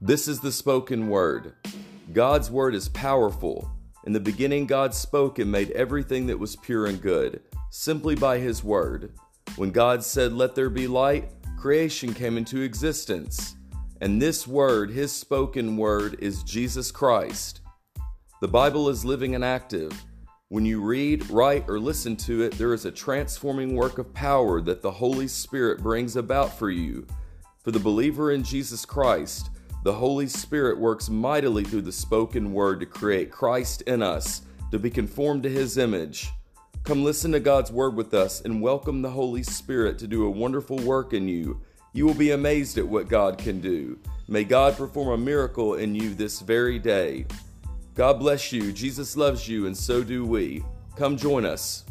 This is the spoken word. God's word is powerful. In the beginning, God spoke and made everything that was pure and good, simply by his word. When God said, Let there be light, creation came into existence. And this word, his spoken word, is Jesus Christ. The Bible is living and active. When you read, write, or listen to it, there is a transforming work of power that the Holy Spirit brings about for you. For the believer in Jesus Christ, the Holy Spirit works mightily through the spoken word to create Christ in us, to be conformed to his image. Come listen to God's word with us and welcome the Holy Spirit to do a wonderful work in you. You will be amazed at what God can do. May God perform a miracle in you this very day. God bless you. Jesus loves you, and so do we. Come join us.